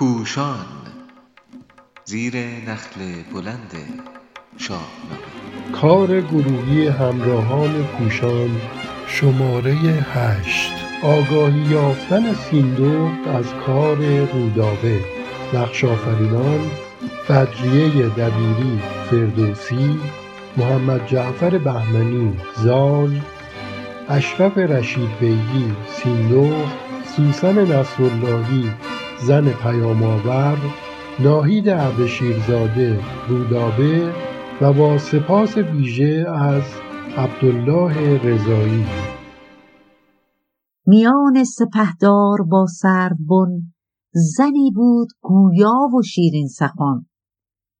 پوشان. زیر نخل بلند شاهنامه. کار گروهی همراهان پوشان شماره هشت. آگاهی یافتن سیندخت از کار رودابه. نقش آفرینان بدریه دبیری فردوسی محمد جعفر بهمنی زال اشرف رشید بیگی سیندخت سوسن نصراللهی زن پیام آور ناهید اردشیرزاده رودابه و با سپاس ویژه از عبدالله رضایی. میان سپهدار با سروبن زنی بود گویا و شیرین سخن.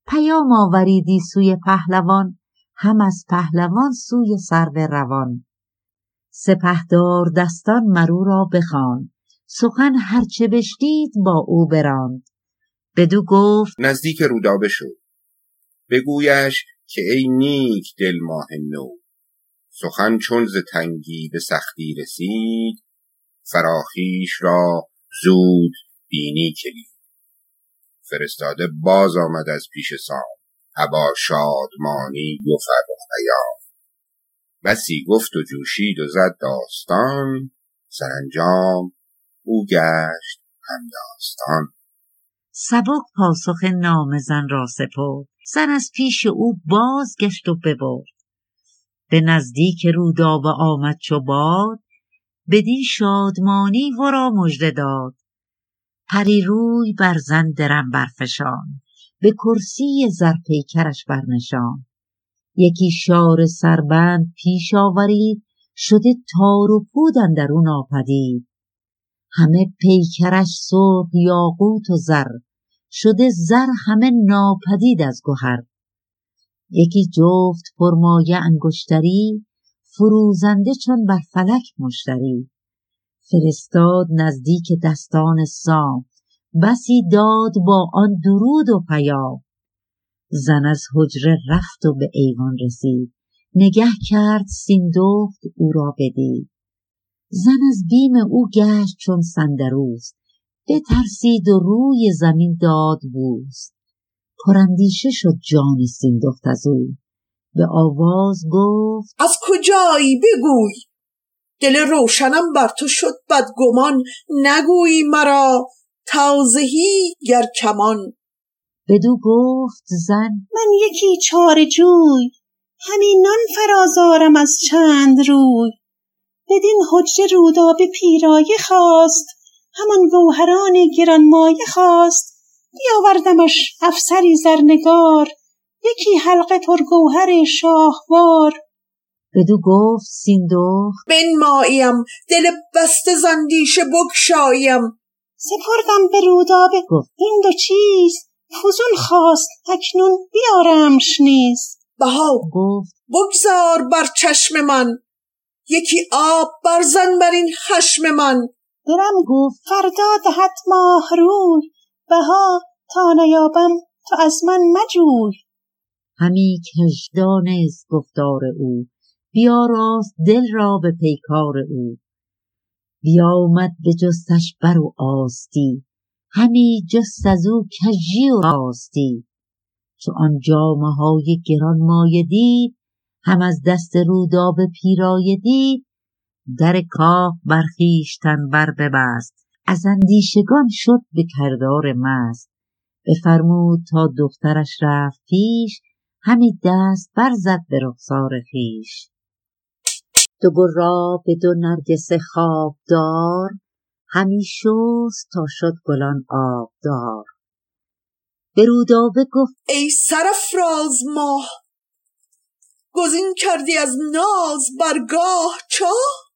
پیام آوریدی سوی پهلوان هم از پهلوان سوی سرو روان. سپهدار دستان مرو را بخواند. سخن هرچه بشنید با او براند. بدو گفت نزدیک رودابه شو. بگویش که ای نیک دل ماه نو. سخن چون ز تنگی به سختی رسید فراخیش را زود بینی کلید. فرستاده باز آمد از پیش سام. ابا شادمانی و فرخ پیام بسی گفت و جوشید و زد داستان سرانجام او گشت همداستان سبک پاسخ نامه زن را سپرد. زن از پیش او بازگشت و ببرد. به نزدیک رودابه آمد چو باد بدین شادمانی ورا مژده داد. پری روی بر زن درم برفشاند. به کرسی زر پیکرش برنشاند. یکی شاره سربند پیش آورید شده تار و پود اندرو ناپدید همه پیکرش سرخ یاقوت و زر. شده زر همه ناپدید از گهر. یکی جفت پرمایه انگشتری فروزنده چون بر فلک مشتری. فرستاد نزدیک دستان سام. بسی داد با آن درود و پیام زن از حجره رفت و به ایوان رسید. نگه کرد سیندخت او را بدید. زن از بیم او گشت چون سندروس بترسید و روی زمین داد بوس پراندیشه شد جان سیندخت از او. به آواز گفت از کجایی بگوی؟ دل روشنم بر تو شد بدگمان. نگویی مرا تازهی گر کمان. بدو گفت زن من یکی چاره جوی. همین نان فرازارم از چند روی. بدین حجره رودابه پیرایه خواست. همان گوهران گرانمایه خواست. بیاوردمش افسری زرنگار. یکی حلقه پرگوهر شاهوار. بدو گفت سیندخت. بنماییم. دل بسته ز اندیشه بگشایم. سپردم به رودابه گفت. این دو چیز. فزون خواست. اکنون بیارمش نیز. بها گفت. بگذار بر چشم من. یکی آب برزن بر این خشم من. دلم گفت فردا دهد ماه روی. بها تا نیابم تو از من مجوی. همی کژدانست گفتار او. بیاراست دل را به پیکار او. بیامد بجستش بر و آستی. همی جست از او کژی و راستی. چو آن جامه های گرانمایه دید هم از دست رودابه پیرایه دید در کاخ بر خویشتن بر ببست. از اندیشگان شد به کردار مست. بفرمود تا دخترش رفت پیش همی دست برزد به رخسار خویش. دو گلراه به دو نرگس خوابدار همی شست تا شد گلان آبدار. به رودابه گفت ای سرافراز ماه! گزین کردی از ناز برگاه چاه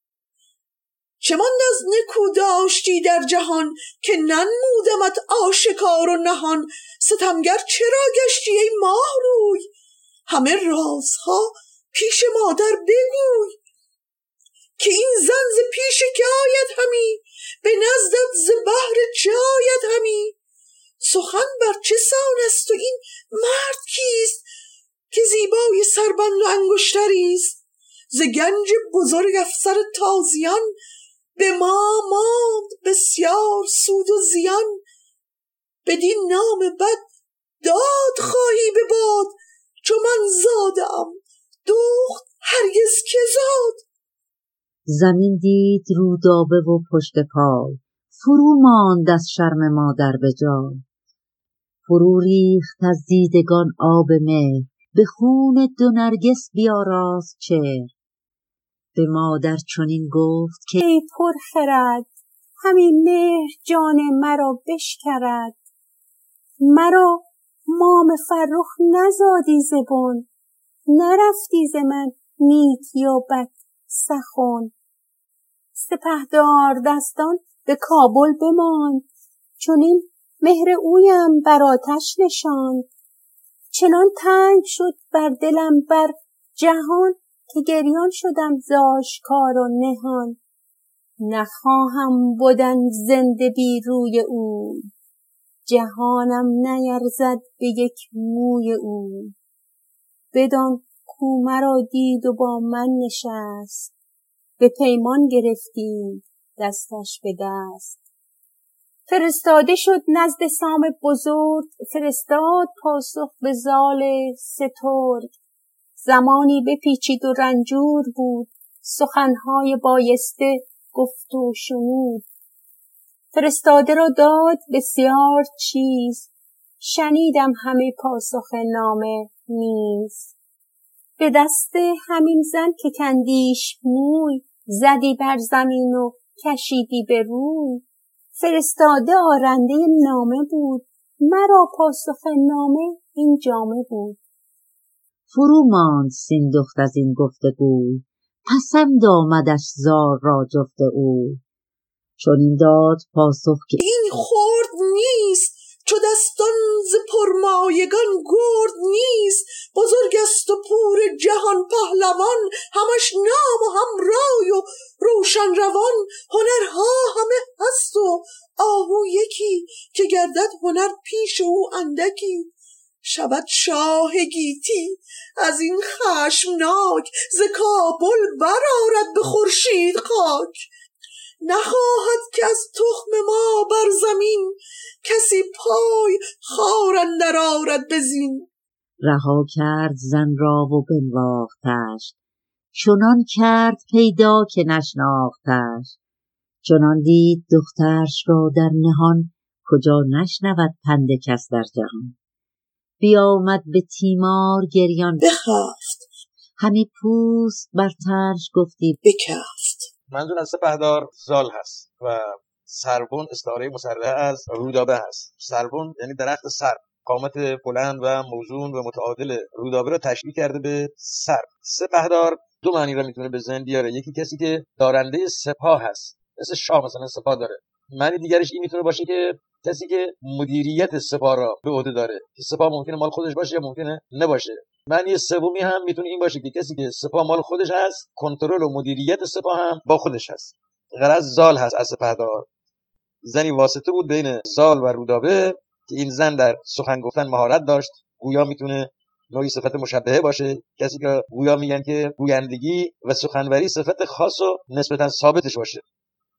چه از نکو داشتی در جهان که ننمودمت آشکار و نهان؟ ستمگر چرا گشتی ای ماه روی؟ همه رازها پیش مادر بگوی که این زن ز پیش آید همی به نزدت ز بهر آید همی. سخن بر چه سان است و این مرد زیبای سربند و انگشتریست ز گنج بزرگ افسر تازیان به ما ماند بسیار سود و زیان. بدین نام بد داد خواهی به باد چو من زادم دوخت هرگز که زاد. زمین دید رودابه و پشت پای فرو ماند از شرم مادر به جای. فرو ریخت از دیدگان آب مهر به خون دو نرگس بیاراست چهر. به مادر چنین گفت که ای پرخرد همین مهر جان مرا بشکرد. مرا مام فرخ نزادی ز بن نرفتی ز من نیک یا بد سخن. سپهدار دستان به کابل بماند چنین مهر اویم بر آتش نشاند. چنان تنگ شد بر دلم بر جهان که گریان شدم ز آشکار و نهان. نخواهم بدن زنده بی روی اوی جهانم نیرزد به یک موی اوی بدان کو مرا دید و با من نشست. به پیمان گرفتیم دستش به دست. فرستاده شد نزد سام بزرگ فرستاد پاسخ به زال سترگ. زمانی بپیچید و رنجور بود سخنهای بایسته گفت و شنود. فرستاده را داد بسیار چیز شنیدم همه پاسخ نامه نیز. به دست همین زن که کندیش موی زدی بر زمین و کشیدی به روی. فرستاده آرنده نامه بود. مرا پاسخ نامه این جامه بود. فرو ماند سیندخت از این گفتگوی پسند آمدش زار را جفت او. چنین داد پاسخ که این خرد نیست. چو دستان ز پرمایگان گرد نیست. بزرگ است و پور جهان پهلوان. همش نام و هم رای و روشن روان. هنرها همه هست آهو یکی که گردد هنر پیش او اندکی. شود شاه گیتی از این خشمناک ز کابل برآرد به خورشید خاک. نخواهد که از تخم ما بر زمین کسی پای خار اندر آرد به زین. رها کرد زن را و بنواختش. چنان کرد پیدا که نشناختش. چنان دید دخترش را در نهان کجا نشنود پند کس در جهان. بیامد به تیمار گریان. بخفت. همی پوست بر ترش گفتی. بکفت. منظور از سپهدار زال هست و سربون استعاره مسرعه از رودابه هست. سربون یعنی درخت سر. قامت بلند و موزون و متعادل رودابه را تشبیه کرده به سر. سپهدار دو معنی را می‌تونه به ذهن بیاره. یکی کسی که دارنده سپاه هست. مثل شاه مثلا سپاه داره. معنی دیگرش این می‌تونه باشه که کسی که مدیریت سپاه را به عهده داره که سپاه ممکنه مال خودش باشه یا ممکنه نباشه. معنی سومی هم می‌تونه این باشه که کسی که سپاه مال خودش هست کنترل و مدیریت سپاه هم با خودش هست. غرض زال هست از سپهدار. زنی واسطه بود بین زال و رودابه که این زن در سخن گفتن مهارت داشت. گویا می‌تونه نوعی صفت مشبهه باشه. کسی که گویا میگن که گویندگی و سخنوری صفت خاص و نسبتا ثابتش باشه.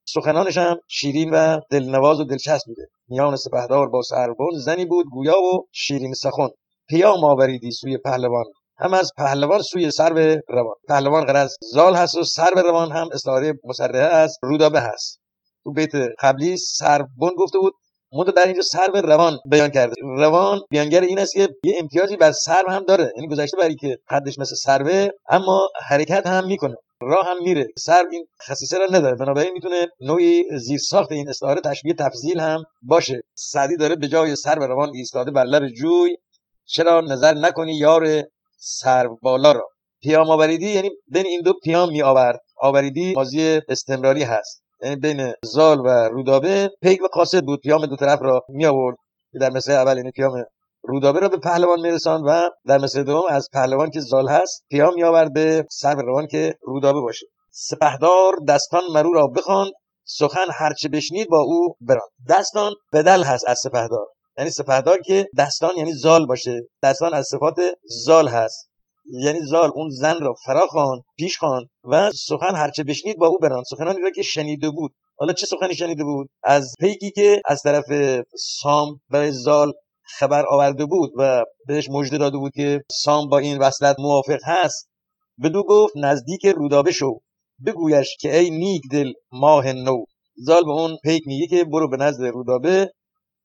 سخنانش هم شیرین و دلنواز و دلچسب بوده میان سپهدار با سربون زنی بود گویا و شیرین سخن. پیام آوریدی سوی پهلوان. هم از پهلوان سوی سرو روان. پهلوان غرض زال هست و سرو روان هم استعاره مسرعه از رودابه هست. تو بیت قبلی سربون گفته بود مونده در اینجا سرو روان بیان کرده. روان بیانگر این است که یه امتیازی بر سرو هم داره. یعنی گذشته برای که قدش مثل سروه اما حرکت هم می‌کنه. راه هم میره. سرو این خصیصه را نداره. بنابراین می‌تونه نوعی زیر ساخت این استعاره تشبیه تفضیل هم باشه. سعدی داره به جای سرو روان ایستاده بر لب جوی. چرا نظر نکنی یار سرو بالا را؟ پیام آوریدی؟ یعنی بین این دو پیام می آورد. آوریدی ماضی استمراری هست. یعنی بین زال و رودابه پیک و قاصد بود. پیام دو طرف را می آورد در مثل اول یعنی پیام رودابه را به پهلوان میرساند و در مثل دوم از پهلوان که زال هست پیام می آورد به سر روان که رودابه باشه. سپهدار دستان مرو را بخواند سخن هرچه بشنید با او براند. دستان بدل هست از سپهدار. یعنی سپهدار که دستان یعنی زال باشه. دستان از صفات زال هست. یعنی زال اون زن را فرا خوان پیش خوان و سخن هرچه بشنید با او بران. سخنانی را که شنیده بود. حالا چه سخنی شنیده بود؟ از پیکی که از طرف سام برای زال خبر آورده بود و بهش مژده داده بود که سام با این وصلت موافق هست بدو گفت نزدیک رودابه شو. بگویش که ای نیک دل ماه نو. زال به اون پیک میگه که برو به نزد رودابه.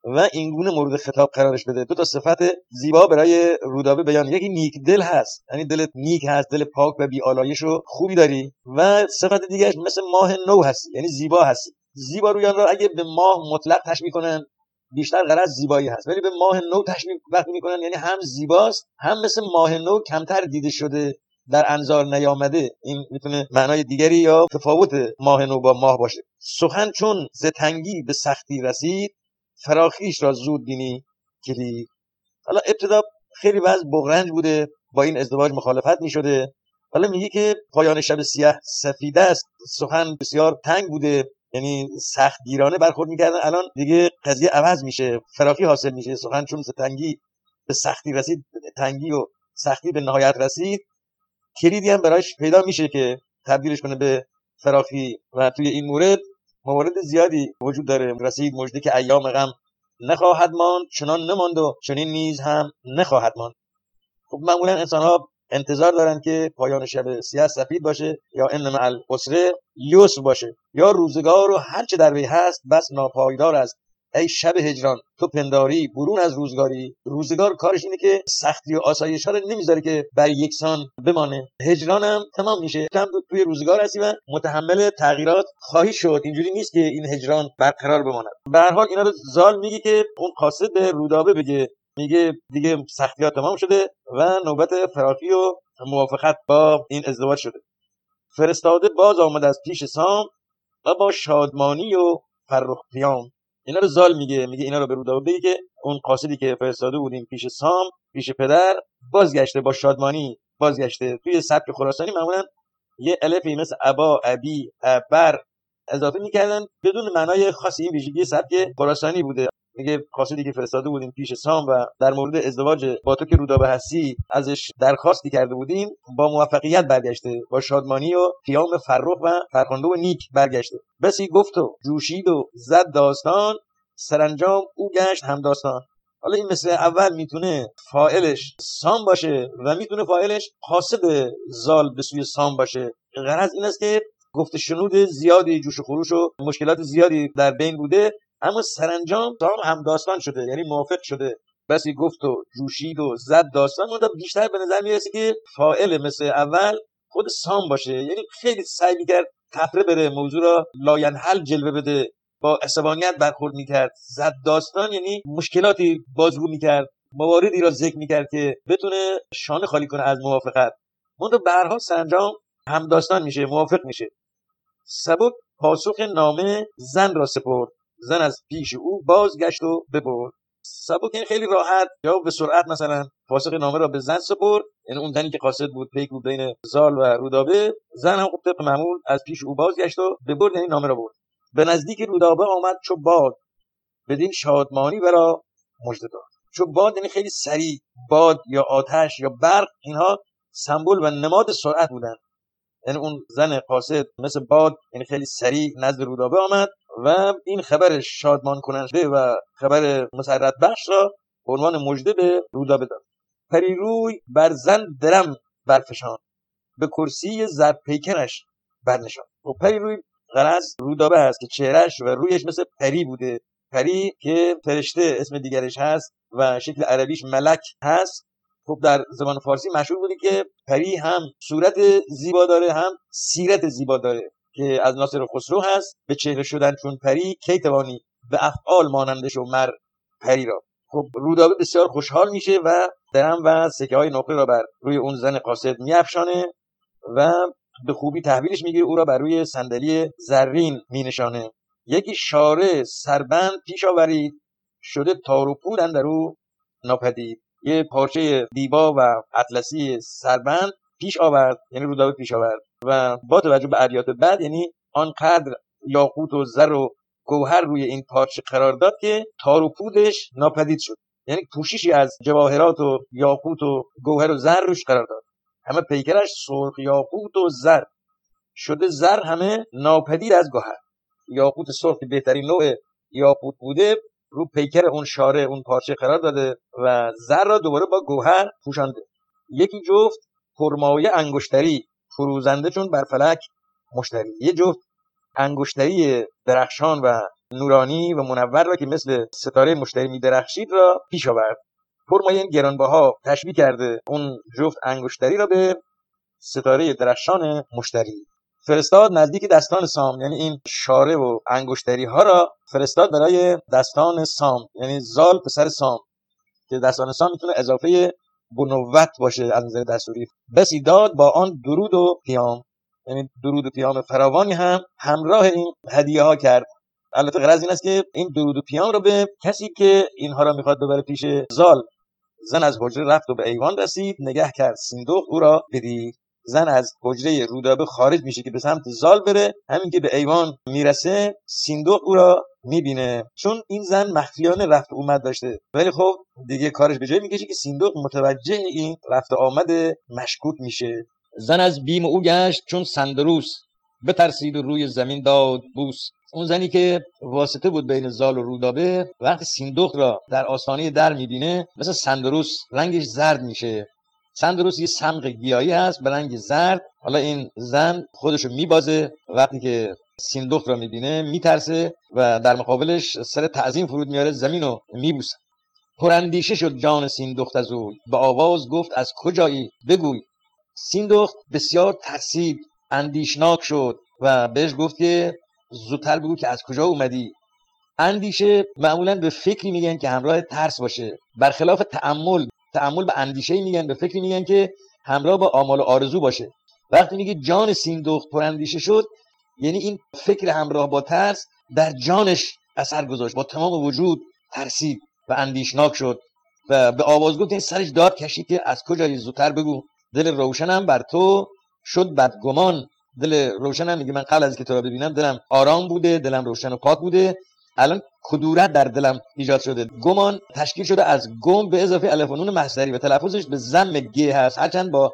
و اینگونه مورد خطاب قرارش بده. دو تا صفت زیبا برای رودابه بیان. یکی نیک دل هست. یعنی دلت نیک هست دل پاک و بی آلایش و خوبی داری. و صفت دیگهش مثل ماه نو هست. یعنی زیبا هست. زیبا رویان را اگه به ماه مطلق تشبیه کنن بیشتر غرض زیبایی هست. ولی به ماه نو تشبیه وقتی می‌کنن یعنی هم زیباست هم مثل ماه نو کمتر دیده شده در انظار نیامده. این می‌تونه معنای دیگری یا تفاوت ماه نو با ماه باشه. سخن چون ز تنگی به سختی رسید فراخیش را زود بینی کلید حالا ابتدا خیلی وضع بغرنج بوده با این ازدواج مخالفت می‌شده. حالا میگه که پایان شب سیاه سفیده است سخن بسیار تنگ بوده یعنی سخت گیرانه برخورد می‌کردن. الان دیگه قضیه عوض میشه فراخی حاصل میشه سخن چون تنگی به سختی رسید تنگی و سختی به نهایت رسید. کلیدی هم برایش پیدا میشه که تبدیلش کنه به فراخی. و توی این مورد موارد زیادی وجود داره. رسید مجده که ایام غم نخواهد ماند چنان نماند و چنین نیز هم نخواهد ماند. خب معمولا انسان ها انتظار دارن که پایان شب سیاه سفید باشه یا ان مع یسر باشه یا روزگار و هر چه در وی هست بس ناپایدار است. ای شب هجران تو پنداری برون از روزگاری. روزگار کارش اینه که سختی و آسایش رو نمی‌ذاره که بر یکسان بمانه. هجران هم تمام میشه. کم توی روزگار هستی و متحمل تغییرات خواهی شد. اینجوری نیست که این هجران برقرار بماند. به هر حال اینا رو زال میگه که اون قاصد به رودابه بگه. میگه دیگه سختی ها تمام شده و نوبت فراخی و موافقت با این ازدواج شده. فرستاده باز آمد از پیش سام و با شادمانی و فرخ قیام. اینا رو زال میگه میگه اینا رو به رودابه بگه که اون قاصدی که فرستاده بودیم پیش سام پیش پدر بازگشته با شادمانی بازگشته توی سبک خراسانی. معمولا یه الفی مثل ابا ابی ابر اضافه می‌کردن بدون معنای خاصی. این ویژگی سبک خراسانی بوده. میگه قاصدی که فرستاده بودیم پیش سام و در مورد ازدواج با تو که رودابه هستی ازش درخواستی کرده بودیم با موفقیت برگشته با شادمانی و قیام فرخ و فرخنده و نیک برگشته. بسی گفت و جوشید و زد داستان سرانجام او گشت هم داستان. حالا این مثل اول می‌تونه فائلش سام باشه و می‌تونه فائلش قاصد زال به سوی سام باشه. غرض این است که گفت شنود زیادی جوش و خروش و مشکلات زیادی در بین بوده اما سرانجام سام هم داستان شده یعنی موافق شده. بسی گفت و جوشید و زد داستان اون بیشتر به نظر می‌رسه که فاعل مصرع اول خود سام باشه. یعنی خیلی سعی می‌کرد طفره بره موضوع را لاینحل جلوه بده با عصبانیت برخورد می‌کرد. زد داستان یعنی مشکلاتی بازگو می‌کرد مواردی را ذکر می‌کرد که بتونه شانه خالی کنه از موافقت. منتها برها سرانجام هم داستان میشه موافق میشه. سبک پاسخ نامه زن را سپرد. زن از پیش او بازگشت و ببرد. سبک خیلی راحت. یا به سرعت مثلا پاسخ نامه را به زن سپرد. یعنی اون زنی که قاصد بود پیک بود بین زال و رودابه زن هم خب طبق معمول از پیش او بازگشت و ببرد یعنی نامه را برد. به نزدیک رودابه آمد چو باد. بدین شادمانی برا مژده داد. چو باد یعنی خیلی سریع. باد یا آتش یا برق اینها سمبل و نماد سرعت بودن. یعنی اون زن قاصد مثل باد یعنی خیلی سریع نزد رودابه آمد و این خبر شادمان کننده و خبر مسرت بخش را به عنوان مژده به رودابه داد. پری روی بر زن درم برفشان به کرسی زر پیکرش برنشان و خب پری روی غرض رودابه هست که چهرش و رویش مثل پری بوده. پری که فرشته اسم دیگرش هست و شکل عربیش ملک هست. خب در زبان فارسی مشهور بوده که پری هم صورت زیبا داره هم سیرت زیبا داره که از ناصر خسرو هست. به چهره شدن چون پری کی توانی به افعال مانندش و مر پری را؟ خب رودابه بسیار خوشحال میشه و درم و سکه های نقره را بر روی اون زن قاصد میافشانه و به خوبی تحویلش می‌گیره او را بر روی صندلی زرین مینشانه. یکی شاره سربند پیش آورید شده تار و پود در او ناپدید. یه پارچه دیبا و اطلسی سربند پیش آورد یعنی رودابه پیش آورد و با توجه به ابیات بعد یعنی آنقدر یاقوت و زر و گوهر روی این پارچه قرار داد که تار و پودش ناپدید شد. یعنی پوششی از جواهرات و یاقوت و گوهر و زر روش قرار داد. همه پیکرش سرخ یاقوت و زر. شده زر همه ناپدید از گوهر. یاقوت سرخ بهترین نوع یاقوت بوده رو پیکر اون شاره اون پارچه قرار داده و زر را دوباره با گوهر پوشانده. یکی جفت پرمایه انگشتری فروزنده چون بر فلک مشتری. یه جفت انگشتری درخشان و نورانی و منور را که مثل ستاره مشتری میدرخشید را پیش آورد. پرمایه گرانبها تشبیه کرده اون جفت انگشتری را به ستاره درخشان مشتری. فرستاد نزدیک دستان سام یعنی این شاره و انگشتری ها را فرستاد برای دستان سام یعنی زال پسر سام که دستان سام می‌تونه اضافه بنوت باشه از نظر دستوری. بسی داد با آن درود و پیام یعنی درود و پیام فراوانی هم همراه این هدیه ها کرد. البته غرض این است که این درود و پیام را به کسی که اینها را می‌خواد ببره پیش زال زن از حجره رفت و به ایوان رسید نگه کرد صندوق او را بدید. زن از حجره رودابه خارج میشه که به سمت زال بره همین که به ایوان می‌رسه صندوق او را می‌بینه. چون این زن مخفیانه رفت اومد داشته. ولی خب دیگه کارش به جای می‌کشه که صندوق متوجه این رفت آمد مشکوک میشه. زن از بیم او گشت چون سندروس بترسید و روی زمین داد بوس. اون زنی که واسطه بود بین زال و رودابه وقتی سیندخت را در آستانه در می‌بینه مثل سندروس رنگش زرد میشه. سندروس یه سمق گیایی هست به رنگ زرد. حالا این زن خودشو میبازه وقتی که سیندخت را می‌بینه میترسه و در مقابلش سر تعظیم فرود میاره زمین رو میبوسه. پراندیشه شد جان سیندخت از او. به آواز گفت از کجایی؟ بگوی. سیندخت بسیار ترسید اندیشناک شد و بهش گفت که زودتر بگو که از کجا اومدی. اندیشه معمولا به فکری میگن که همراه ترس باشه. برخلاف تعمل تعمل به اندیشه میگن به فکری میگن که همراه با آمال و آرزو باشه. وقتی میگه جان سیندخت پر اندیشه شد یعنی این فکر همراه با ترس در جانش اثر گذاشت با تمام وجود ترسید و اندیشناک شد و به آواز گفت این سرش داد کشید که از کجا زودتر بگو. دل روشنم بر تو شد بدگمان. دل روشنم میگه من قبل از که تو را ببینم دلم آرام بوده دلم روشن و پاک بوده. الان کدورت در دلم ایجاد شده. گمان تشکیل شده از گم به اضافه الف و نون مصدری و تلفظش به زم گ هست. هرچند با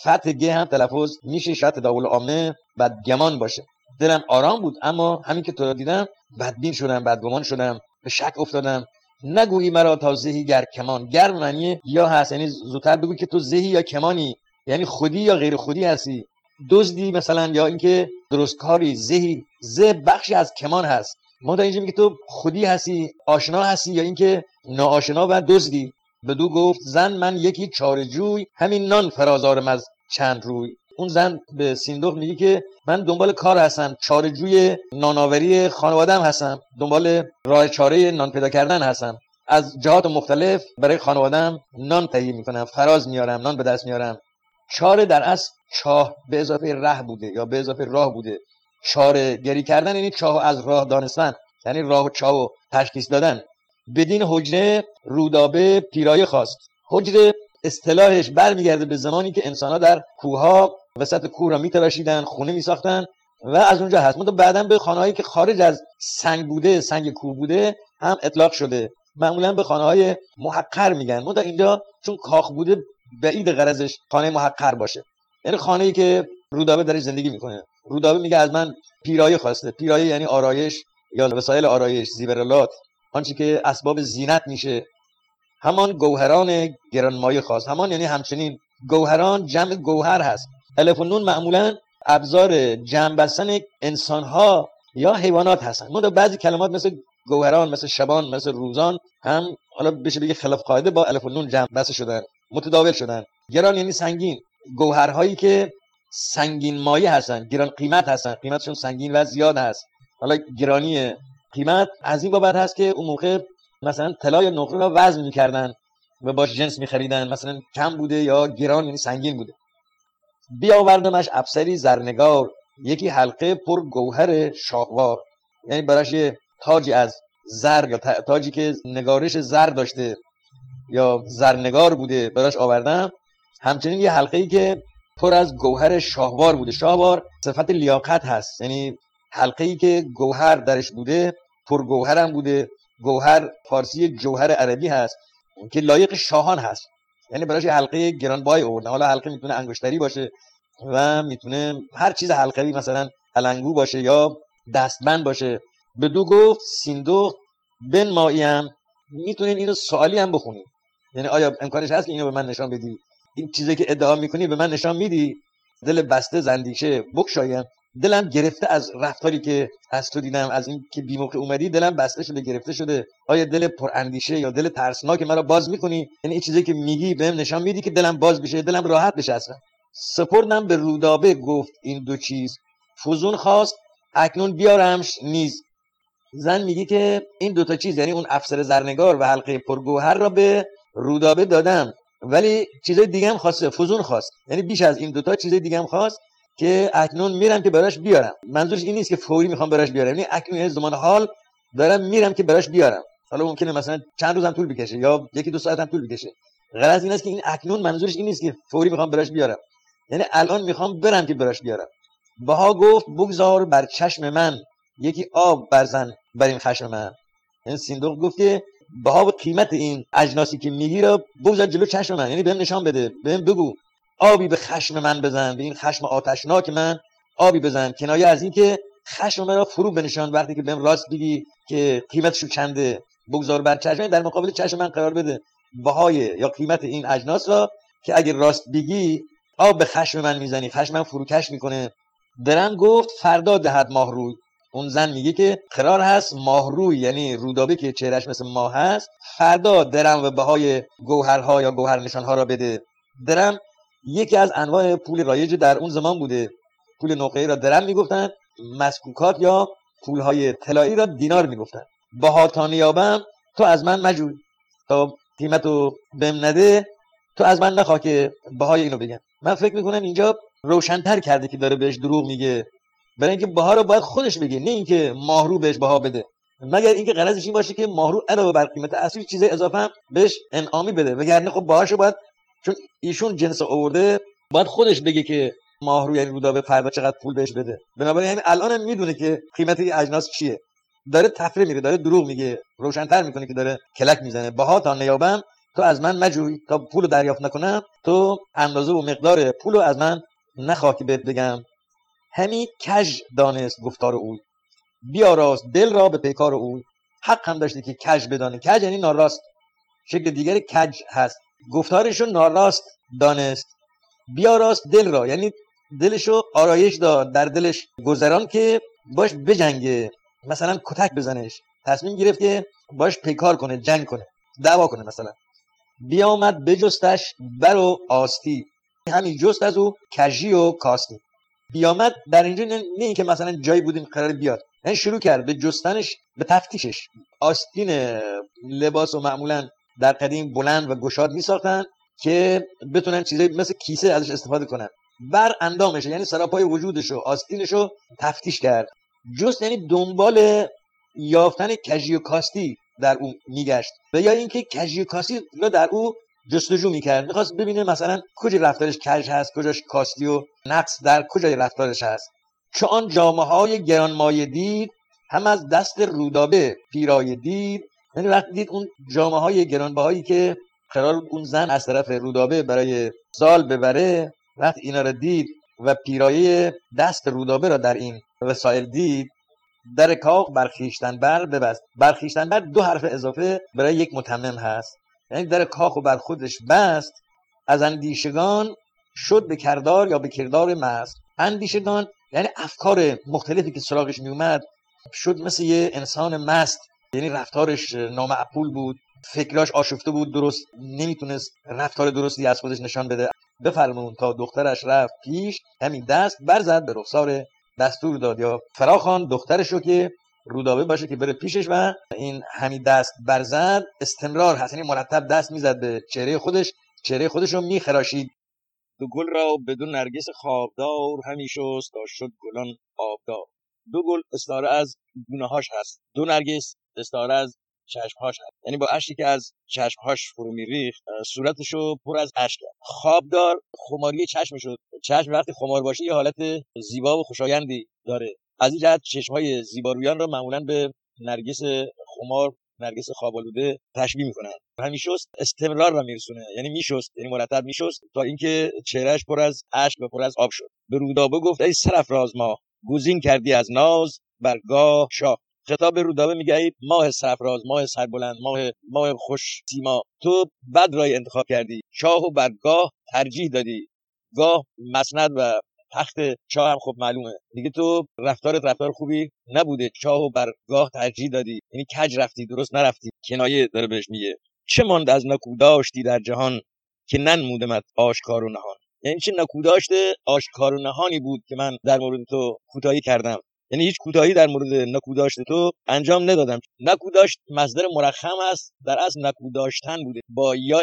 فتح گ هم تلفظ میشه شاید تداول عامه بدگمان باشه. دلم آرام بود اما همین که تو را دیدم بدبین شدم بدگمان شدم به شک افتادم. نگویی مرا تا زهی گر کمان. گر معنی یا هست یعنی زودتر بگو که تو زهی یا کمانی یعنی خودی یا غیر خودی هستی. دزدی مثلا یا اینکه درست کاری زهی زه بخشی از کمان هست. ما در اینجا میگه تو خودی هستی آشنا هستی یا اینکه ناآشنا و دزدی بدو گفت زن من یکی چارجوی همین نان فرازارم از چند روی. اون زن به سیندوق میگه که من دنبال کار هستم چارجوی ناناوری خانوادم هستم دنبال راه چاره نان پیدا کردن هستم. از جهات مختلف برای خانوادم نان تهیه می‌کنم فراز میارم نان به دست میارم چاره در اصل چاه به اضافه ره بوده یا به اضافه راه بوده. چاره گری کردن یعنی چاه از راه دانستن. یعنی راه و چاه و تشخیص دادن. بدین حجره رودابه پیرایه خواست. حجره اصطلاحش برمیگرده به زمانی که انسانها در کوها وسط کوه را میتراشیدن خونه میساختن و از اونجا هست. منتها بعدا به خانهایی که خارج از سنگ بوده سنگ کوه بوده هم اطلاق شده. معمولا به خانه های محقر میگن. منتها اینجا چون کاخ بوده بعید غرضش خانه محقر باشه. یعنی خانه ای که رودابه درش زندگی می‌کنه. رودابه میگه از من پیرایه خواسته. پیرایه یعنی آرایش یا وسایل آرایش زیورالات. آنچه که اسباب زینت میشه. همان گوهران گرانمایه خواست همان یعنی همچنین گوهران جمع گوهر هست. الف نون معمولا ابزار جمع بستن انسان ها یا حیوانات هستن. ما بعضی کلمات مثل گوهران مثل شبان مثل روزان هم حالا بشه بگه خلاف قاعده با الف نون جمع بسته شدن متداول شدن. گران یعنی سنگین. گوهرهایی که سنگین مایه هستن گران قیمت هستن قیمتشون سنگین و زیاد هست. حالا گرانی قیمت از این بابت هست که اون موقع مثلا طلا یا نقره را وزن می‌کردن و باش جنس میخریدن. مثلا کم بوده یا گران یعنی سنگین بوده. بیاوردمش افسری زرنگار یکی حلقه پر گوهر شاهوار. یعنی براش یه تاجی از زر یا تاجی که نگارش زر داشته یا زرنگار بوده براش آوردم. همچنین یه حلقه ای که پر از گوهر شاهوار بوده. شاهوار صفت لیاقت هست. یعنی حلقه ای که گوهر درش بوده پر گوهر هم بوده. گوهر فارسی جوهر عربی هست که لایق شاهان هست. یعنی براش حلقه گرانبای آوردن. حالا حلقه می‌تونه انگشتری باشه و می‌تونه هر چیز حلقه‌ای مثلا علنگو باشه یا دستبند باشه. به دو گفت سیندو بن ماییم می‌تونین اینو سوالی هم بخونید یعنی آیا امکانش هست که اینو به من نشان بدی؟ این چیزی که ادعا می‌کنی به من نشان میدی؟ دل بسته زندیشه بکشایم. دلم گرفته از رفتاری که از تو دیدم از این که بیموقع اومدی دلم بسته شده گرفته شده. آیا دل پراندیشه یا دل ترسناک مرا باز می‌کنی؟ یعنی این چیزی که میگی بهم نشان میدی که دلم باز بشه دلم راحت بشه اصلا. سپردم به رودابه گفت این دو چیز. فوزون خواست اکنون بیارمش نیز. زن میگه که این دوتا چیز یعنی اون افسر زرنگار و حلقه پرگوهر را به رودابه دادم. ولی چیزای دیگه هم خواسته فوزون خواست یعنی بیش از این دوتا چیزای دیگه هم خواست که اکنون میرم که براش بیارم. منظورش این نیست که فوری می‌خوام براش بیارم. یعنی اکنون زمان حال دارم میرم که براش بیارم. حالا ممکنه مثلا چند روزم طول بکشه یا یکی دو ساعت هم طول بکشه. غرض این است که این اکنون منظورش این نیست که فوری می‌خوام براش بیارم. یعنی الان می‌خوام برم که براش بیارم. بها گفت بگذار بر چشم من. یکی آب برزن بر این خشم من. این یعنی سیندوق گفت که بها به قیمت این اجناسی که می‌گیره بگذار جلو چشم من. یعنی بهم نشان بده. بهم بگو. آبی به خشم من بزن. به این خشم آتشناک من آبی بزن. کنایه از اینکه خشم من را فرو بنشان وقتی که بهم راست بگی که قیمتشو چنده. بگذار بر چشم. در مقابل چشم من قرار بده. بهای یا قیمت این اجناس را که اگر راست بگی آب به خشم من می‌زنی. خشم من فروکش می‌کنه. درم گفت فردا دهد ماه روی. اون زن میگه که قرار هست ماهروی یعنی رودابه که چهرش مثل ماه هست فردا درم و بهای گوهرها یا گوهر نشانها را بده. درم یکی از انواع پول رایج در اون زمان بوده. پول نقره را درم می‌گفتن مسکوکات یا پولهای طلایی را دینار می‌گفتن. بها تا نیابم تو از من مجوی. تا قیمتو بهم نده تو از من نخواه که بهای اینو بگم. من فکر می‌کنم اینجا روشنتر کرده که داره بهش دروغ میگه. برای اینکه بها رو باید خودش بگه نه اینکه ماهرو بهش بها بده. مگر اینکه غرضش این باشه که ماهرو علاوه بر قیمت اصلی چیز اضافه هم بهش انعامی بده. وگرنه خب باهاشو باید چون ایشون جنس آورده باید خودش بگه که ماهرو یعنی به فردا چقدر پول بهش بده. بنابراین همین الان هم می‌دونه که قیمت این اجناس چیه. داره تفریح میره داره دروغ میگه روشنتر می‌کنه که داره کلک می‌زنه. بها تا نیابم تو از من مجوی تا پول دریافت نکنم تو اندازه و مقدار پول از من نخواه که بهت بگم. همی کج دانست گفتار او. بیاراست دل را به پیکار او. حق هم داشته که کج بدانه. کج یعنی ناراست. شکل دیگری کج هست. گفتارشو ناراست دانست. بیاراست دل را. یعنی دلشو آرایش داد در دلش. گذران که باش بجنگه. مثلا کتک بزنش. تصمیم گرفت که باش پیکار کنه جنگ کنه. دعوا کنه مثلا. بیامد بجستش بر و آستی. همین جست از او کجی و کاستی. بیامد در اینجا نه اینکه مثلا جایی بودیم قرار بیاد. یعنی شروع کرد به جستنش به تفتیشش. آستین لباس و معمولا در قدیم بلند و گشاد می ساختن که بتونن چیزایی مثل کیسه ازش استفاده کنن. بر اندامش یعنی سراپای وجودش و آستینش رو تفتیش کرد. جست یعنی دنبال یافتن کجی و کاستی در او میگشت. و یا اینکه کجی و کاستی در او جستجو می‌کرد. می‌خواست ببینه مثلا کجا رفتارش کج هست کجاش کاستی و نقص در کجای رفتارش هست. چون آن جامعه های گرانمایه دید هم از دست رودابه پیرای دید. یعنی وقتی دید اون جامعه های گرانبهایی که قرار اون زن از طرف رودابه برای سال ببره وقتی اینا رو دید و پیرایه دست رودابه را در این وسایل دید در کاخ برخیشتن بر ببست. برخیشتن بر دو حرف اضافه برای یک متمم هست. یعنی در کاخ و بر خودش بست از اندیشگان شد به کردار یا به کردار مست. اندیشگان یعنی افکار مختلفی که سراغش می اومد شد مثل یه انسان مست. یعنی رفتارش نامعقول بود فکراش آشفته بود درست نمی‌تونست رفتار درستی از خودش نشان بده. بفرمون تا دخترش رفت پیش همین دست برزد به رخسار دستور داد یا فراخان دخترش رو که رودابه باشه که بره پیشش و این همین دست برزد استمرار هست. یعنی مرتب دست می‌زد به چهره خودش چهره خودش رو میخراشید. دو گل را بدون نرگس خوابدار همی شست تا شد گلان آبدار. دو گل استاره از گونه هاش هست. دو نرگس استاره از چشمهاش هست. یعنی با اشکی که از چشمهاش فرو میریخت صورتشو پر از اشک کرد. خوابدار خماری چشم شد چشم وقتی خمار باشه یه حالت زیبا و خوشایندی داره. از این جهت چشمهای زیبارویان را معمولا به نرگس خمار نرگس خوابالوده تشبیه می‌کنن همین شست استمرار را میرسونه. یعنی میشست یعنی مرتب میشست تا اینکه چهرهش پر از اشک و پر از آب شد. به رودابه گفت ای سرفراز ما گزین کردی از ناز برگاه شاه. خطاب به رودابه میگه ای ماه سرفراز ماه سربلند ماه ماه خوش سیما. تو بد رای انتخاب کردی شاه و برگاه ترجیح دادی. گاه مسند و تخت شاه هم خب معلومه. دیگه تو رفتارت رفتار خوبی نبوده. شاه و برگاه ترجیح دادی. یعنی کج رفتی؟ درست نرفتی. کنایه داره بهش میگه. چه ماند از نکوداشتی در جهان که ننمودمت آشکار و نهان؟ یعنی چه نکوداشت آشکار و نهانی بود که من در مورد تو کوتاهی کردم؟ یعنی هیچ کوتاهی در مورد نکوداشت تو انجام ندادم. نکوداشت مصدر مرخم است. در اصل نکوداشتن بوده. با یا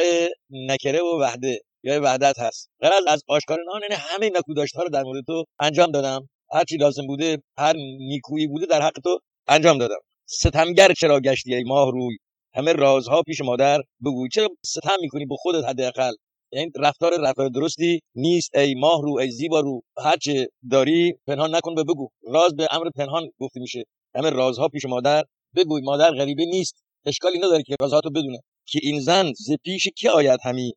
نکره و وحده. یا وحدت هست. غرض از آشکار نهان یعنی همه نکوداشت ها رو در مورد تو انجام دادم. هر چی لازم بوده هر نیکویی بوده در حق تو انجام دادم. ستمگر چرا گشتی ای ماه روی؟ همه رازها پیش مادر بگوی چرا ستم می‌کنی به خودت حداقل؟ این رفتار رفتار درستی نیست ای ماه رو ای زیبا رو هرچه داری پنهان نکن به بگو. راز به امر پنهان گفته میشه. همه رازها پیش مادر بگوی. مادر غریبه نیست. اشکالی نداره که رازهاتو بدونه. که این زن ز پیش کی آید همی؟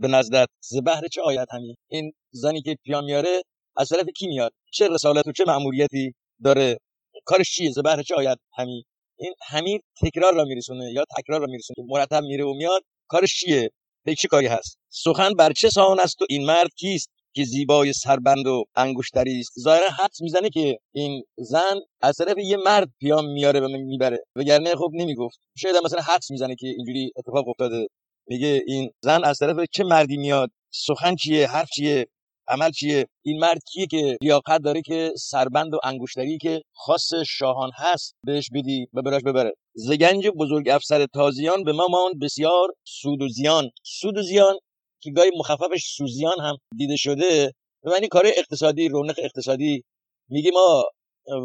به نزدت ز بهر چه آید همی این زنی که پیام میاره از طرف کی میاد؟ چه رسالت و چه مأموریتی داره؟ کارش چیه؟ ز بهر چه آید همی این همین تکرار را میرسونه یا تکرار را میرسونه مرتب میره و میاد کارش چیه؟ به چه کاری هست؟ سخن بر چه سان است و این مرد کیست که زیبای سربند و انگشتری است؟ ظاهرا حدس می‌زنه که این زن از طرف یه مرد پیام میاره و می‌بره وگرنه خب نمی‌گفت. شاید مثلا حدس می‌زنه که اینجوری اتفاق افتاده. میگه این زن از طرف چه مردی میاد؟ سخن چیه؟ حرف چیه؟ عمل چیه؟ این مرد کیه که لیاقت داره که سربند و انگشتری که خاص شاهان هست بهش بدی و براش ببره؟ زگنج بزرگ افسر تازیان به ما ماند بسیار سود و زیان. سود و زیان که گاهی مخففش سوزیان هم دیده شده به معنی کار اقتصادی رونق اقتصادی. میگی ما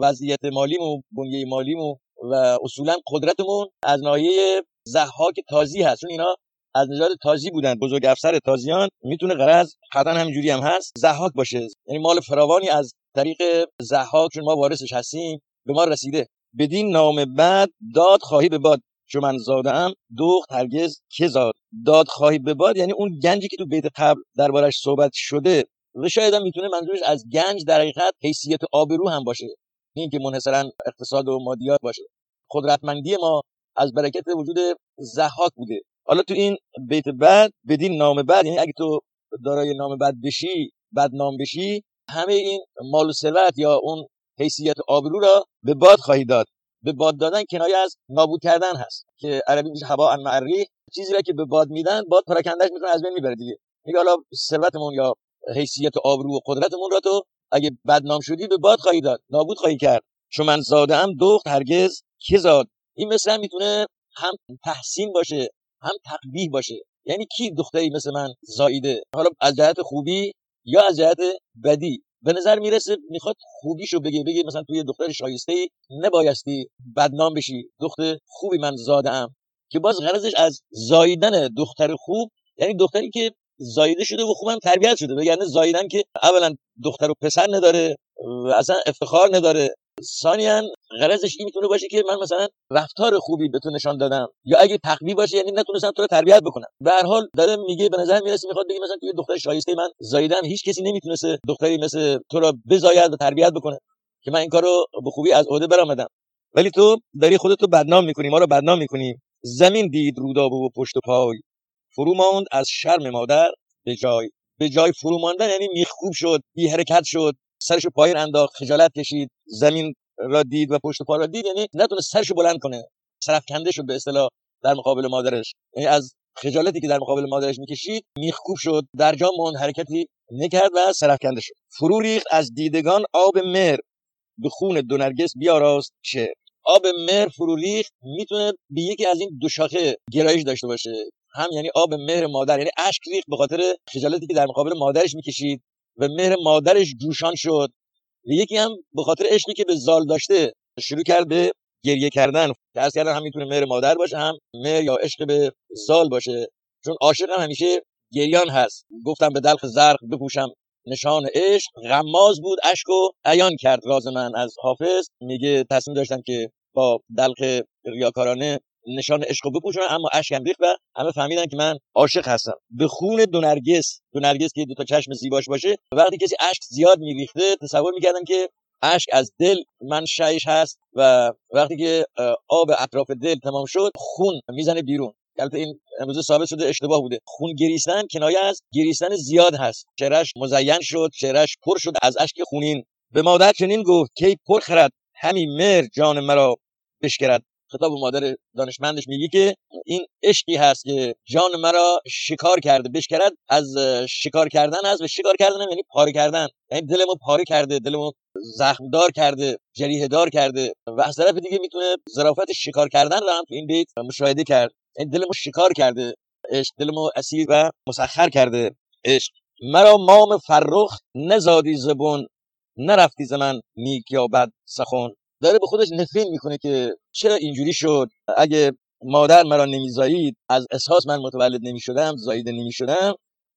وضعیت مالیمو بنیه مالیمو و اصولا قدرتمون از ناحیه زحاک تازی هست. اینا از نژاد تازی بودن بزرگ افسر تازیان می‌تونه غرض قطعا همینجوری هم هست زحاک باشه. یعنی مال فراوانی از طریق زحاک چون ما وارثش هستیم به ما رسیده. بدین نام بعد داد خواهی به باد. چون من زادم دخت هرگز که زاد. داد خواهی به باد یعنی اون گنجی که تو بیت قبل دربارش صحبت شده و شاید هم می‌تونه منظورش از گنج در حقیقت حیثیت آبرو هم باشه. این که منحصرا اقتصاد و مادیات باشه. قدرتمندی ما از برکت وجود زحاک بوده. حالا تو این بیت بعد بدین نام بعد یعنی اگه تو دارای نام بعد بشی بعد نام بشی همه این مال و ثروت یا اون حیثیت آبرو را به باد خواهی داد. به باد دادن کنایه از نابود کردن هست. که عربی میشه هوا ان معری. چیزی را که به باد میدن باد پراکندش می‌کنه از بین می‌بره دیگه. میگه حالا ثروتمون یا حیثیت آبرو و قدرتمون را تو اگه بدنام شدی به باد خواهی داد نابود خواهی کرد. چون من زاده ام دخت هرگز کی زاد؟ این مثلا می‌تونه هم تحسین باشه هم تقبیح باشه. یعنی کی دختری مثل من زاییده حالا از جهت خوبی یا از جهت بدی؟ به نظر می‌رسه می‌خواد خوبیشو بگه بگه مثلا توی دختر شایسته ای نبایستی بدنام بشی. دختر خوبی من زادم که باز غرضش از زاییدن دختر خوب یعنی دختری که زاییده شده و خوبم تربیت شده. یعنی زاییدن که اولا دختر و پسر نداره و اصلا افتخار نداره. ثانیا غرضش این می‌تونه باشه که من مثلا رفتار خوبی به تو نشان دادم. یا اگه تقوی باشه یعنی نتونستم تو رو تربیت بکنم. به هر حال داره میگه به نظر می‌رسه می‌خواد بگه مثلا توی دختر شایسته من زاییدم هیچ کسی نمی‌تونسته دختری مثل تو رو بزاید و تربیت بکنه که من این کارو به خوبی از عهده برآمدم. ولی تو داری خودتو بدنام می‌کنی ما رو بدنام می‌کنی. زمین دید روداب و پشت و پای. فرو ماند از شرم مادر به جای. به جای فرو ماندن یعنی میخکوب شد بی حرکت شد سرشو پایین انداخت خجالت کشید. زمین را دید و پشت پا را دید یعنی نتونه سرشو بلند کنه سرفکنده شد به اصطلاح در مقابل مادرش. یعنی از خجالتی که در مقابل مادرش می‌کشید میخکوب شد در جا مون حرکتی نکرد و سرفکنده شد. فرو ریخت از دیدگان آب مهر. به خون دو نرگس بیاراست چه آب مهر فرو ریخت می‌تونه به یکی از این دو شاخه گرایش داشته باشه. هم یعنی آب مهر مادر یعنی اشک ریخت به خاطر خجالتی که در مقابل مادرش می‌کشید و مهر مادرش جوشان شد. یکی هم به خاطر عشقی که به زال داشته شروع کرد به گریه کردن. از کردن هم می‌تونه مهر مادر باشه هم مهر یا عشق به زال باشه. چون عاشق هم همیشه گریان هست. گفتم به دلخ زرق بپوشم. نشان عشق غماز بود اشک و عیان کرد راز من. از حافظ میگه تصمیم داشتم که با دلخ ریاکارانه نشان عشق بپوشونن اما اشکم ریخت و همه فهمیدن که من عاشق هستم. به خون دو نرگس دو نرگس که دو تا چشم زیباش باشه وقتی کسی اشک زیاد میریخته تصور می‌کردن که اشک از دل منشأش هست و وقتی که آب اطراف دل تمام شد خون می‌زنه بیرون. البته این امروزه ثابت شده اشتباه بوده. خون گریستن کنایه از گریستن زیاد هست. چهرش مزین شد چهرش پر شد از اشک خونین. به مادر چنین گفت کی پر خرد همین مر جان مرا بشکرد. خطاب مادر دانشمندش میگه که این عشقی هست که جان مرا شکار کرده بشکرد از شکار کردن از و شکار کردن یعنی پاره کردن. یعنی دلمو پاره کرده دلمو زخمدار کرده جریه دار کرده و از طرف دیگه می‌تونه ظرافت شکار کردن رو هم تو این بیت مشاهده کرد. این دلمو شکار کرده عشق دلمو اسیر و مسخر کرده. عشق مرا مام فرخ نزادی زبون نرفتی زمن نیک یا بد سخون داره به خودش نفرین می‌کنه که چرا اینجوری شد؟ اگه مادر مرا نمیزایید از احساس من متولد نمی‌شدم زاییده نمی‌شدم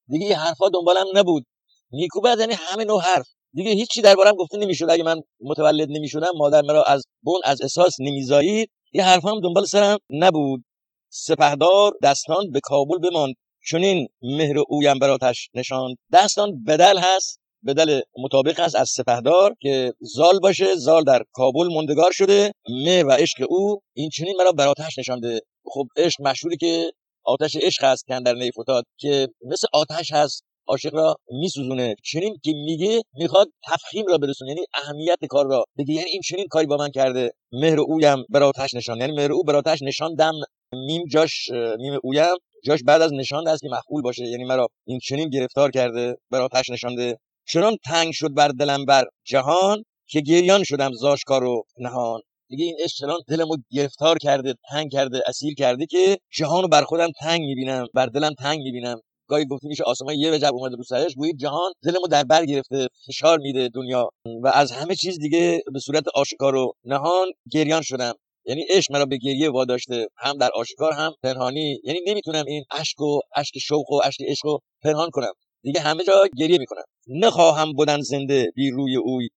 دیگه این حرفا دنبالم نبود. نیکو بد یعنی همه نوع حرف. دیگه هیچی دربارم گفته نمی‌شد. اگه من متولد نمی‌شدم مادر مرا از بون از احساس نمیزایید یه حرف هم دنبال سرم نبود. سپهدار دستان به کابل بماند. چنین مهر اویم براتش نشان دستان بدل هست. بدل مطابق است از سپهدار که زال باشه زال در کابل مندگار شده. مهر و عشق او این چنین مرا براتش نشانده. خب عشق مشهوری که آتش عشق هست که در نیفتاد که مثل آتش هست عاشق را میسوزونه. چنین که میگه می‌خواد تفخیم را برسونه. یعنی اهمیت کار را بگه. یعنی این چنین کاری با من کرده. مهر اویم براتش نشان. یعنی مهر او براتش نشان دم. میم جاش میم اویم. جاش بعد از نشان است که مخول باشه. یعنی مرا این چنین گرفتار کرده براتش نشانده. چنان تنگ شد بر دلم بر جهان که گریان شدم زاشکار و نهان. دیگه این عشق چنان دلمو گرفتار کرده تنگ کرده اسیر کرده که جهان رو بر خودم تنگ می‌بینم بر دلم تنگ می‌بینم. گاهی گفته میشه آسمان یه وجب اومده رو سرش گویی جهان دلمو در بر گرفته فشار میده دنیا. و از همه چیز دیگه به صورت آشکار و نهان گریان شدم. یعنی عشق مرا به گریه واداشته هم در آشکار هم پنهانی. یعنی نمی‌تونم این اشک و اشک شوق و اشک عشق رو پنهان کنم. دیگه همه جا گریه می‌کنم نخواهم بودن زنده بی روی اوی.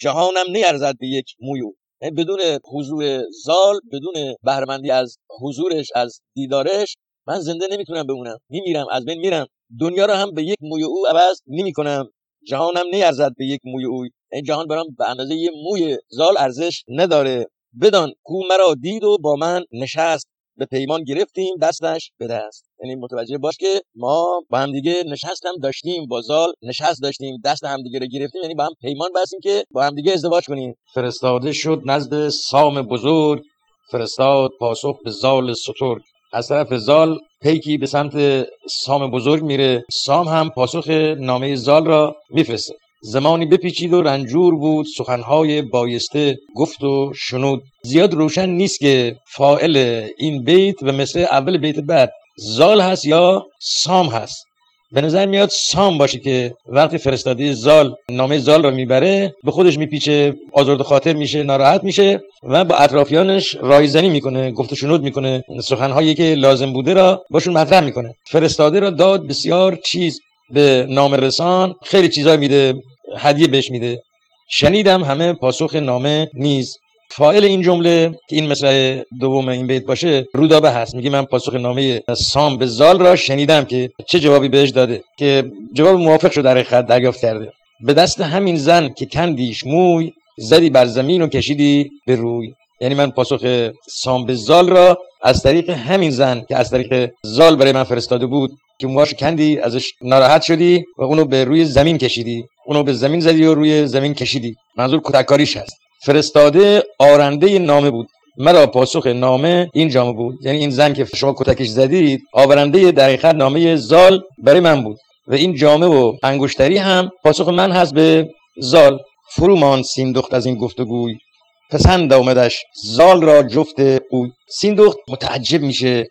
جهانم نیرزد به یک موی او. یعنی بدون حضور زال بدون بهرمندی از حضورش از دیدارش من زنده نمی‌تونم بمونم. میمیرم از بین میرم. دنیا رو هم به یک موی او عوض نمی‌کنم. جهانم نیرزد به یک موی او این جهان برام به اندازه یه موی زال ارزش نداره. بدان کو مرا دید و با من نشست. به پیمان گرفتیم دستش به دست. یعنی متوجه باش که ما با هم دیگه نشستم داشتیم با زال نشست داشتیم دست هم دیگه رو گرفتیم یعنی با هم پیمان بستیم که با هم دیگه ازدواج کنیم. فرستاده شد نزد سام بزرگ فرستاد پاسخ به زال سترگ. از طرف زال پیکی به سمت سام بزرگ میره. سام هم پاسخ نامه زال را میفرسته. زمانی بپیچید و رنجور بود سخنهای بایسته گفت و شنود. زیاد روشن نیست که فائل این بیت و مثل اول بیت بعد زال هست یا سام هست. به نظر میاد سام باشه که وقتی فرستاده زال نامه زال را می‌بره به خودش میپیچه آزرد خاطر میشه ناراحت میشه و با اطرافیانش رایزنی می‌کنه گفت شنود می‌کنه. سخنهایی که لازم بوده را باشون مطرح می‌کنه. فرستاده را داد بسیار چیز. به نام رسان خیلی چیزا میده هدیه بهش میده. شنیدم همه پاسخ نامه نیز. فایل این جمله که این مثل دوم این بیت باشه رودابه هست. میگه من پاسخ نامه سام به زال را شنیدم که چه جوابی بهش داده که جواب موافق شد در خط دریافت کرده. به دست همین زن که کندیش موی زدی بر زمین و کشیدی به روی. یعنی من پاسخ سام به زال را از طریق همین زن که از طریق زال برای من فرستاده بود که موهاش کندی ازش ناراحت شدی و اونو به روی زمین کشیدی. اونو به زمین زدی و روی زمین کشیدی. منظور کتککاریش هست. فرستاده آرنده نامه بود. مرا پاسخ نامه این جامه بود. یعنی این زن که شما کتکش زدید آورنده در نامه زال برای من بود. و این جامه و انگشتری هم پاسخ من هست به زال. فرومان سیندخت از این گفتگوی. پسند آمدش زال را جفت او سیندخت متعجب میشه.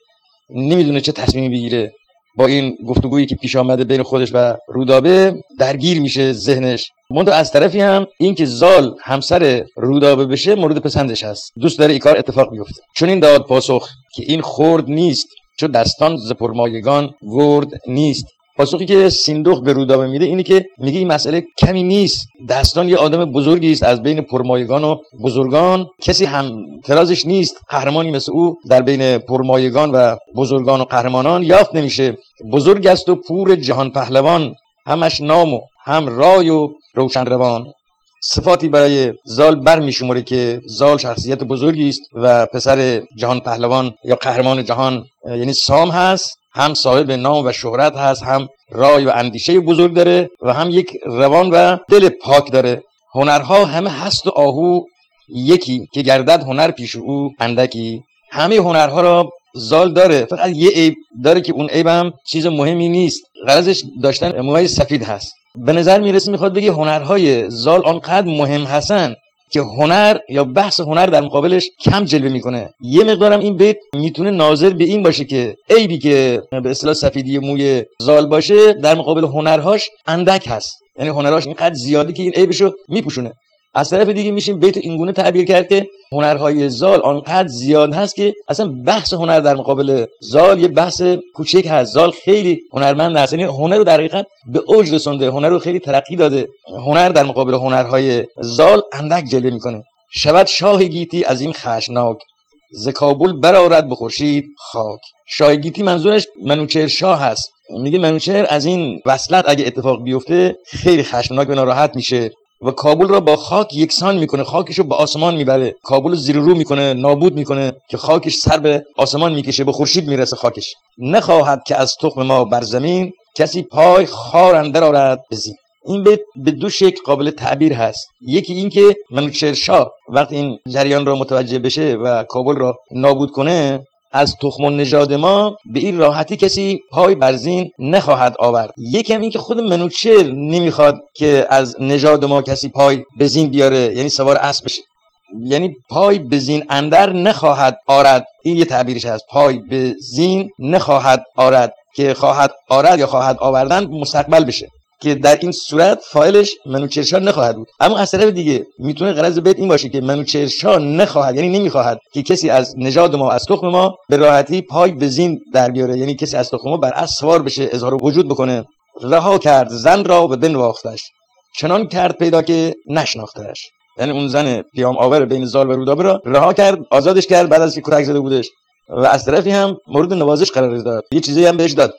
نمی‌دونه چه تصمیمی بگیره. با این گفتگویی که پیش آمده بین خودش و رودابه درگیر میشه ذهنش. منتها از طرفی هم اینکه زال همسر رودابه بشه مورد پسندش هست. دوست داره این کار اتفاق بیفته. چون این داد پاسخ که این خورد نیست چون دستان ز پرمایگان گرد نیست. پاسخی که سیندوخ به رودابه میده اینه که میگه این مسئله کمی نیست. دستان یه آدم بزرگی است از بین پرمایگان و بزرگان. کسی هم ترازش نیست قهرمانی مثل او در بین پرمایگان و بزرگان و قهرمانان یافت نمیشه. بزرگ است و پور جهان پهلوان. همش نام و هم رای و روشن روان صفاتی برای زال برمیشمره که زال شخصیت بزرگی است و پسر جهان پهلوان یا قهرمان جهان یعنی سام هست. هم صاحب نام و شهرت هست هم رای و اندیشه بزرگ داره و هم یک روان و دل پاک داره. هنرها همه هست و آهو یکی که گردد هنر پیش او اندکی. همه هنرها را زال داره فقط یه عیب داره که اون عیب هم چیز مهمی نیست. غرضش داشتن موهای سفید هست. به نظر می‌رسه می‌خواد بگه هنرهای زال آنقدر مهم هستن که هنر یا بحث هنر در مقابلش کم جلوه می‌کنه. یه مقدارم این بیت می‌تونه ناظر به این باشه که عیبی که به اصطلاح سفیدی موی زال باشه در مقابل هنرهاش اندک هست. یعنی هنرهاش اینقدر زیادی که این عیبشو میپوشونه. از طرف دیگه میشیم بیت اینگونه تعبیر کرد که هنرهای زال آنقدر زیاد هست که اصلا بحث هنر در مقابل زال یه بحث کوچک هست. زال خیلی هنرمند هست یعنی هنر رو در حقیقت به اوج رسونده. هنر رو خیلی ترقی داده. هنر در مقابل هنرهای زال اندک جلوه می‌کنه. شود شاه گیتی از این خشناک. ز کابل برآورد به خاک. شاه گیتی منظورش منوچهر شاه هست میگه منوچهر از این وصلت اگه اتفاق بیفته خیلی خشمناک و ناراحت میشه. و کابل را با خاک یکسان می‌کنه خاکش رو به آسمان می‌بره. کابل رو زیر رو می‌کنه نابود می‌کنه که خاکش سر به آسمان می‌کشه به خورشید می‌رسه خاکش. نخواهد که از تخم ما بر زمین کسی پای خار اندر آرد بزین این به دو شکل قابل تعبیر هست. یکی اینکه منوچهر شاه وقتی این جریان را متوجه بشه و کابل را نابود کنه از تخم و نژاد ما به این راحتی کسی پای بر زین نخواهد آورد. یکم این که خود منوچر نمی‌خواد که از نژاد ما کسی پای به زین بیاره یعنی سوار اسب بشه. یعنی پای به زین اندر نخواهد آرد. این یه تعبیرش هست. پای به زین نخواهد آرد که خواهد آرد یا خواهد آوردن مستقبل بشه. که در این صورت فایلش منوچرشا نخواهد بود. اما از طرف دیگه می‌تونه غرض بیت این باشه که منوچرشا نخواهد یعنی نمی‌خواهد که کسی از نژاد ما از تخم ما به راحتی پای به زین در بیاره یعنی کسی از تخم ما بر از سوار بشه اظهار وجود بکنه. رها کرد زن را به بنواختش چنان کرد پیدا که نشناختش یعنی اون زن پیام آور بین زال و رودابه را رها کرد آزادش کرد بعد از که کتک زده بودش. و از طرفی هم مورد نوازش قرار داد. یه چیزی هم بهش داد.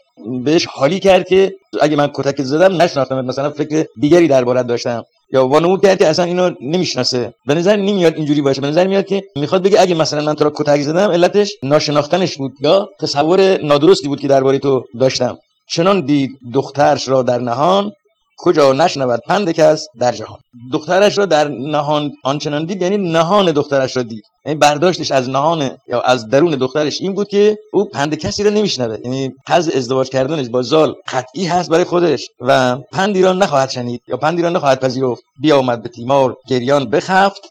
بهش حالی کرد که اگه من کتک زدم نشناختم مثلا فکر دیگری دربارت داشتم. یا وانمود کرد که اصلا اینو نمی‌شناسه. به نظر نمیاد اینجوری باشه. به نظر میاد که می‌خواد بگه اگه مثلا من تو را کتک زدم علتش ناشناختنش بود. یا تصور نادرستی بود که درباره تو داشتم. چنان دید دخترش را در نهان کجا نشنود پند کس در جهان. دخترش را در نهان آنچنان دید یعنی نهان دخترش را دید. یعنی برداشتش از نهان یا از درون دخترش این بود که او پند کسی را نمیشنوه. یعنی حز ازدواج کردنش با زال قطعی هست برای خودش و پندی را نخواهد شنید یا پندی را نخواهد پذیرفت. بیا اومد به تیمار گریان بخفت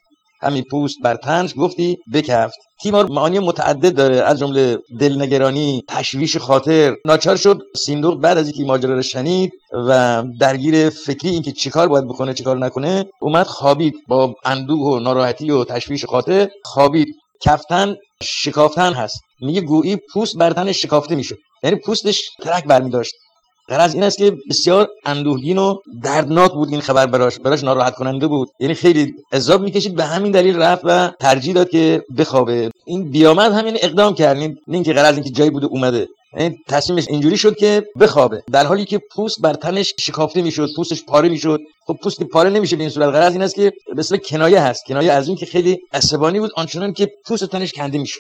همین پوست بر تنش گفتی بکفت. تیمار معانی متعدد داره از جمله دلنگرانی تشویش خاطر. ناچار شد سیندوق بعد از اینکه ماجرا رو شنید و درگیر فکری اینکه چیکار باید بکنه چیکار نکنه اومد خوابید. با اندوه و ناراحتی و تشویش خاطر خوابید. کفتن شکافتن هست. میگه گویی پوست بر تنش شکافته می‌شد یعنی پوستش ترک برمی داشت از این است که بسیار اندوهگین و دردناک بود این خبر براش براش ناراحت کننده بود. یعنی خیلی عذاب می‌کشید به همین دلیل رفت و ترجیح داد که بخوابه. این بیامد همین اقدام کرد این اینکه غرض اینکه جایی بوده اومده. یعنی تصمیمش اینجوری شد که بخوابه. در حالی که پوست بر تنش شکافته می‌شد پوستش پاره می‌شد. خب پوست پاره نمیشه به این صورت. غرض این است که به کنایه هست. کنایه از این که خیلی عصبانی بود آنچنان که پوست تنش کنده می‌شد.